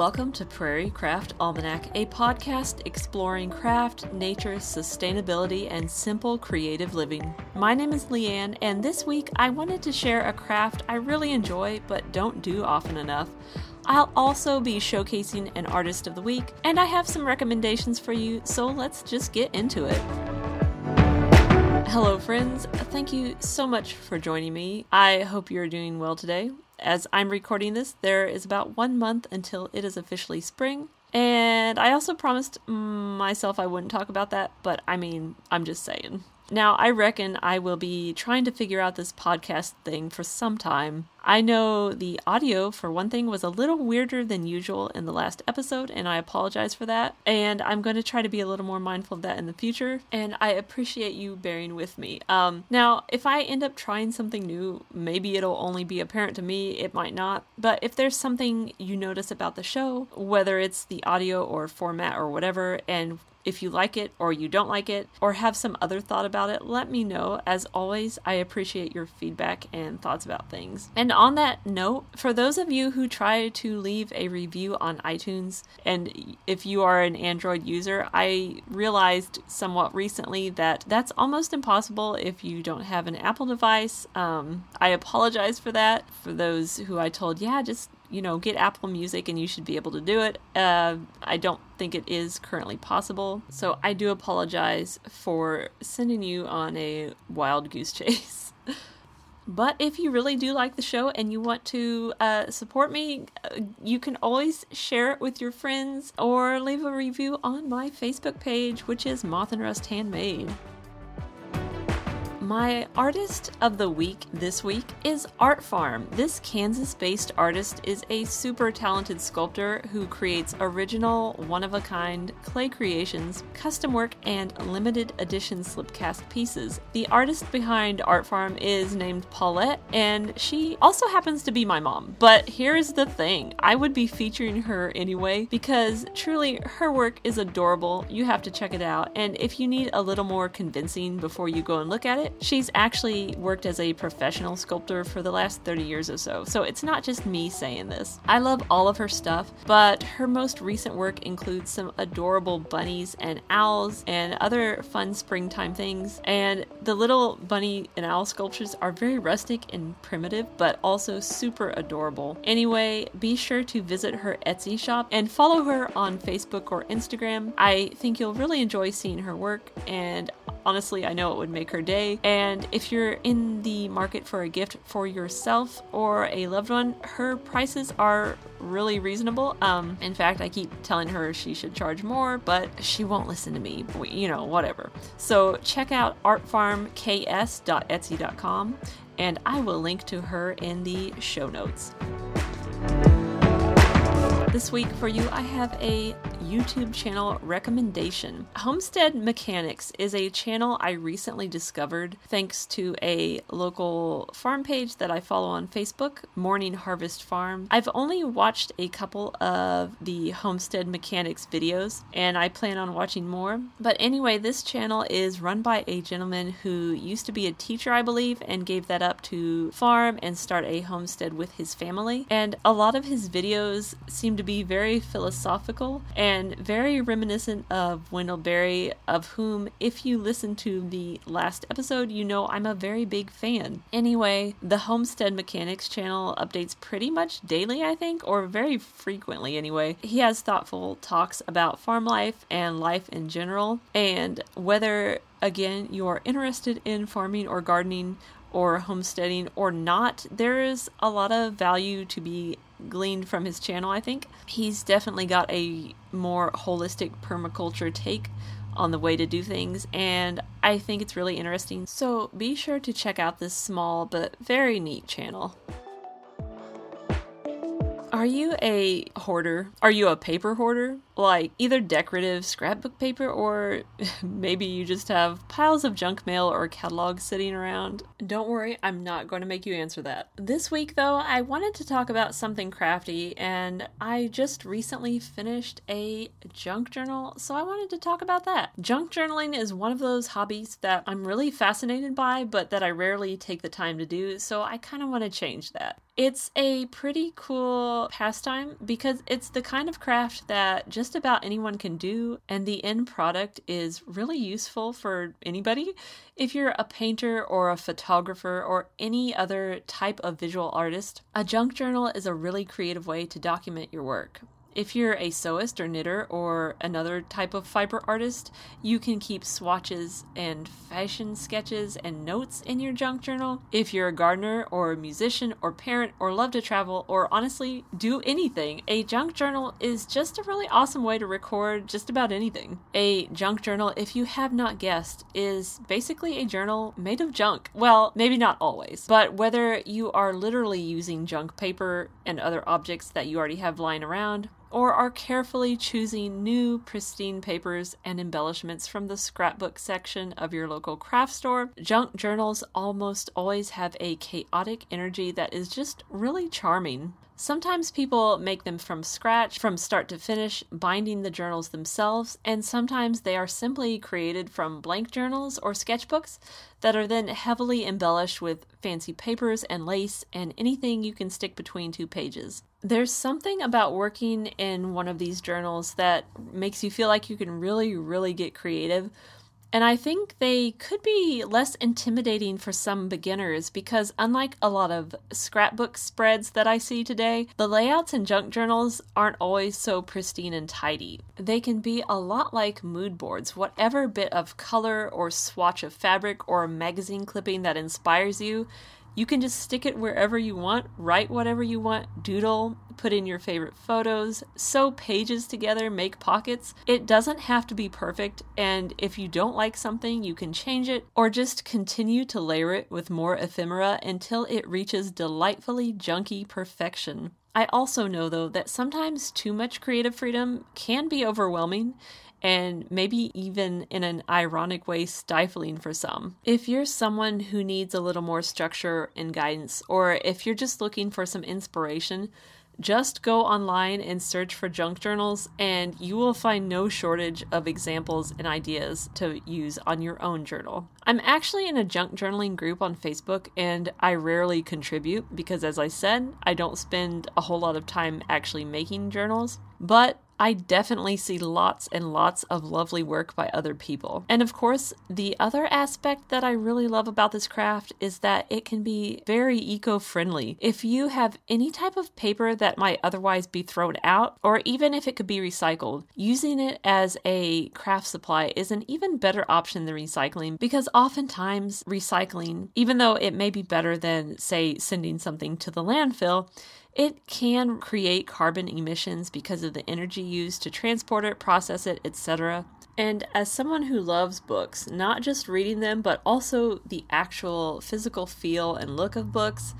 Welcome to Prairie Craft Almanac, a podcast exploring craft, nature, sustainability, and simple creative living. My name is Leanne, and this week I wanted to share a craft I really enjoy but don't do often enough. I'll also be showcasing an artist of the week, and I have some recommendations for you, so let's just get into it. Hello, friends. Thank you so much for joining me. I hope you're doing well today. As I'm recording this, there is about one month until it is officially spring. And I also promised myself I wouldn't talk about that, but I mean, I'm just saying. Now, I reckon I will be trying to figure out this podcast thing for some time. I know the audio, for one thing, was a little weirder than usual in the last episode, and I apologize for that. And I'm going to try to be a little more mindful of that in the future, and I appreciate you bearing with me. Um, now, if I end up trying something new, maybe it'll only be apparent to me, it might not. But if there's something you notice about the show, whether it's the audio or format or whatever, and if you like it or you don't like it or have some other thought about it, let me know. As always, I appreciate your feedback and thoughts about things. And on that note, for those of you who try to leave a review on iTunes, and if you are an Android user, I realized somewhat recently that that's almost impossible if you don't have an Apple device. Um, I apologize for that. For those who I told, yeah, just you know, get Apple Music and you should be able to do it. Uh, I don't think it is currently possible. So I do apologize for sending you on a wild goose chase. But if you really do like the show and you want to uh, support me, uh, you can always share it with your friends or leave a review on my Facebook page, which is Moth and Rust Handmade. My artist of the week this week is Art Farm. This Kansas based artist is a super talented sculptor who creates original, one of a kind clay creations, custom work, and limited edition slipcast pieces. The artist behind Art Farm is named Paulette, and she also happens to be my mom. But here's the thing I would be featuring her anyway because truly her work is adorable. You have to check it out. And if you need a little more convincing before you go and look at it, She's actually worked as a professional sculptor for the last 30 years or so, so it's not just me saying this. I love all of her stuff, but her most recent work includes some adorable bunnies and owls and other fun springtime things. And the little bunny and owl sculptures are very rustic and primitive, but also super adorable. Anyway, be sure to visit her Etsy shop and follow her on Facebook or Instagram. I think you'll really enjoy seeing her work, and honestly, I know it would make her day. And if you're in the market for a gift for yourself or a loved one, her prices are really reasonable. Um, in fact, I keep telling her she should charge more, but she won't listen to me. You know, whatever. So check out artfarmks.etsy.com, and I will link to her in the show notes. This week for you, I have a YouTube channel recommendation. Homestead Mechanics is a channel I recently discovered thanks to a local farm page that I follow on Facebook, Morning Harvest Farm. I've only watched a couple of the Homestead Mechanics videos and I plan on watching more. But anyway, this channel is run by a gentleman who used to be a teacher, I believe, and gave that up to farm and start a homestead with his family. And a lot of his videos seem to be very philosophical and and very reminiscent of Wendell Berry, of whom, if you listen to the last episode, you know I'm a very big fan. Anyway, the Homestead Mechanics channel updates pretty much daily, I think, or very frequently anyway. He has thoughtful talks about farm life and life in general, and whether again you're interested in farming or gardening or homesteading or not, there is a lot of value to be gleaned from his channel, I think. He's definitely got a more holistic permaculture take on the way to do things, and I think it's really interesting. So be sure to check out this small but very neat channel. Are you a hoarder? Are you a paper hoarder? like either decorative scrapbook paper or maybe you just have piles of junk mail or catalogs sitting around. Don't worry, I'm not going to make you answer that. This week, though, I wanted to talk about something crafty, and I just recently finished a junk journal, so I wanted to talk about that. Junk journaling is one of those hobbies that I'm really fascinated by, but that I rarely take the time to do, so I kind of want to change that. It's a pretty cool pastime because it's the kind of craft that just about anyone can do, and the end product is really useful for anybody. If you're a painter or a photographer or any other type of visual artist, a junk journal is a really creative way to document your work. If you're a sewist or knitter or another type of fiber artist, you can keep swatches and fashion sketches and notes in your junk journal. If you're a gardener or a musician or parent or love to travel or honestly do anything, a junk journal is just a really awesome way to record just about anything. A junk journal, if you have not guessed, is basically a journal made of junk. Well, maybe not always, but whether you are literally using junk paper and other objects that you already have lying around, or are carefully choosing new, pristine papers and embellishments from the scrapbook section of your local craft store. Junk journals almost always have a chaotic energy that is just really charming. Sometimes people make them from scratch, from start to finish, binding the journals themselves, and sometimes they are simply created from blank journals or sketchbooks that are then heavily embellished with fancy papers and lace and anything you can stick between two pages. There's something about working in one of these journals that makes you feel like you can really, really get creative and I think they could be less intimidating for some beginners because, unlike a lot of scrapbook spreads that I see today, the layouts in junk journals aren't always so pristine and tidy. They can be a lot like mood boards. Whatever bit of color or swatch of fabric or magazine clipping that inspires you you can just stick it wherever you want, write whatever you want, doodle, put in your favorite photos, sew pages together, make pockets. It doesn't have to be perfect, and if you don't like something, you can change it or just continue to layer it with more ephemera until it reaches delightfully junky perfection. I also know, though, that sometimes too much creative freedom can be overwhelming and maybe even in an ironic way stifling for some. If you're someone who needs a little more structure and guidance, or if you're just looking for some inspiration, just go online and search for junk journals, and you will find no shortage of examples and ideas to use on your own journal. I'm actually in a junk journaling group on Facebook, and I rarely contribute because, as I said, I don't spend a whole lot of time actually making journals. But I definitely see lots and lots of lovely work by other people. And of course, the other aspect that I really love about this craft is that it can be very eco friendly. If you have any type of paper that might otherwise be thrown out, or even if it could be recycled, using it as a craft supply is an even better option than recycling because oftentimes recycling, even though it may be better than, say, sending something to the landfill, it can create carbon emissions because of the energy used to transport it, process it, etc. And as someone who loves books, not just reading them, but also the actual physical feel and look of books,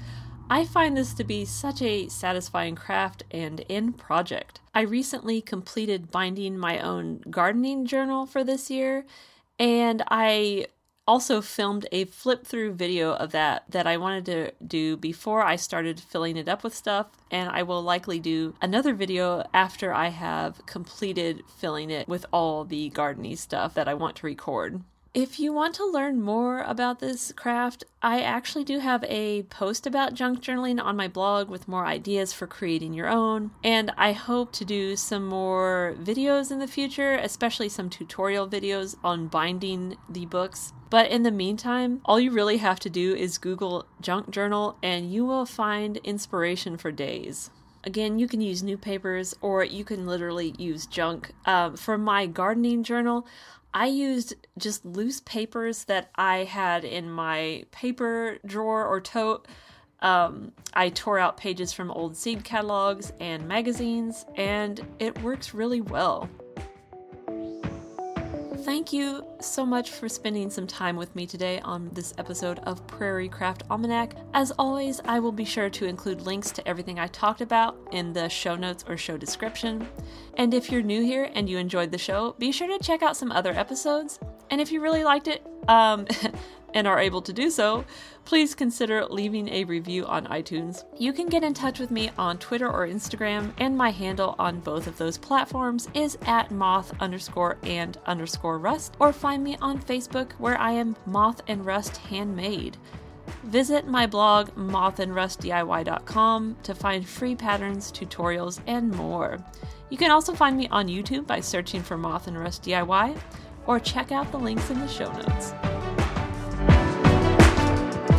I find this to be such a satisfying craft and end project. I recently completed binding my own gardening journal for this year, and I also filmed a flip through video of that that I wanted to do before I started filling it up with stuff, and I will likely do another video after I have completed filling it with all the gardening stuff that I want to record. If you want to learn more about this craft, I actually do have a post about junk journaling on my blog with more ideas for creating your own. And I hope to do some more videos in the future, especially some tutorial videos on binding the books. But in the meantime, all you really have to do is Google junk journal and you will find inspiration for days. Again, you can use new papers or you can literally use junk. Uh, for my gardening journal, I used just loose papers that I had in my paper drawer or tote. Um, I tore out pages from old seed catalogs and magazines, and it works really well. Thank you so much for spending some time with me today on this episode of Prairie Craft Almanac. As always, I will be sure to include links to everything I talked about in the show notes or show description. And if you're new here and you enjoyed the show, be sure to check out some other episodes. And if you really liked it, um, and are able to do so, please consider leaving a review on iTunes. You can get in touch with me on Twitter or Instagram, and my handle on both of those platforms is at moth underscore and underscore rust, or find me on Facebook where I am Moth and Rust Handmade. Visit my blog, mothandrustdiy.com, to find free patterns, tutorials, and more. You can also find me on YouTube by searching for Moth and Rust DIY, or check out the links in the show notes.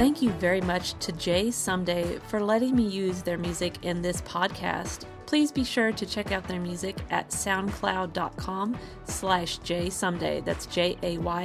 Thank you very much to Jay Someday for letting me use their music in this podcast. Please be sure to check out their music at soundcloud.com slash jaysomeday. That's J-A-Y-S-O-M-E-D-A-Y.